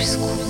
записку.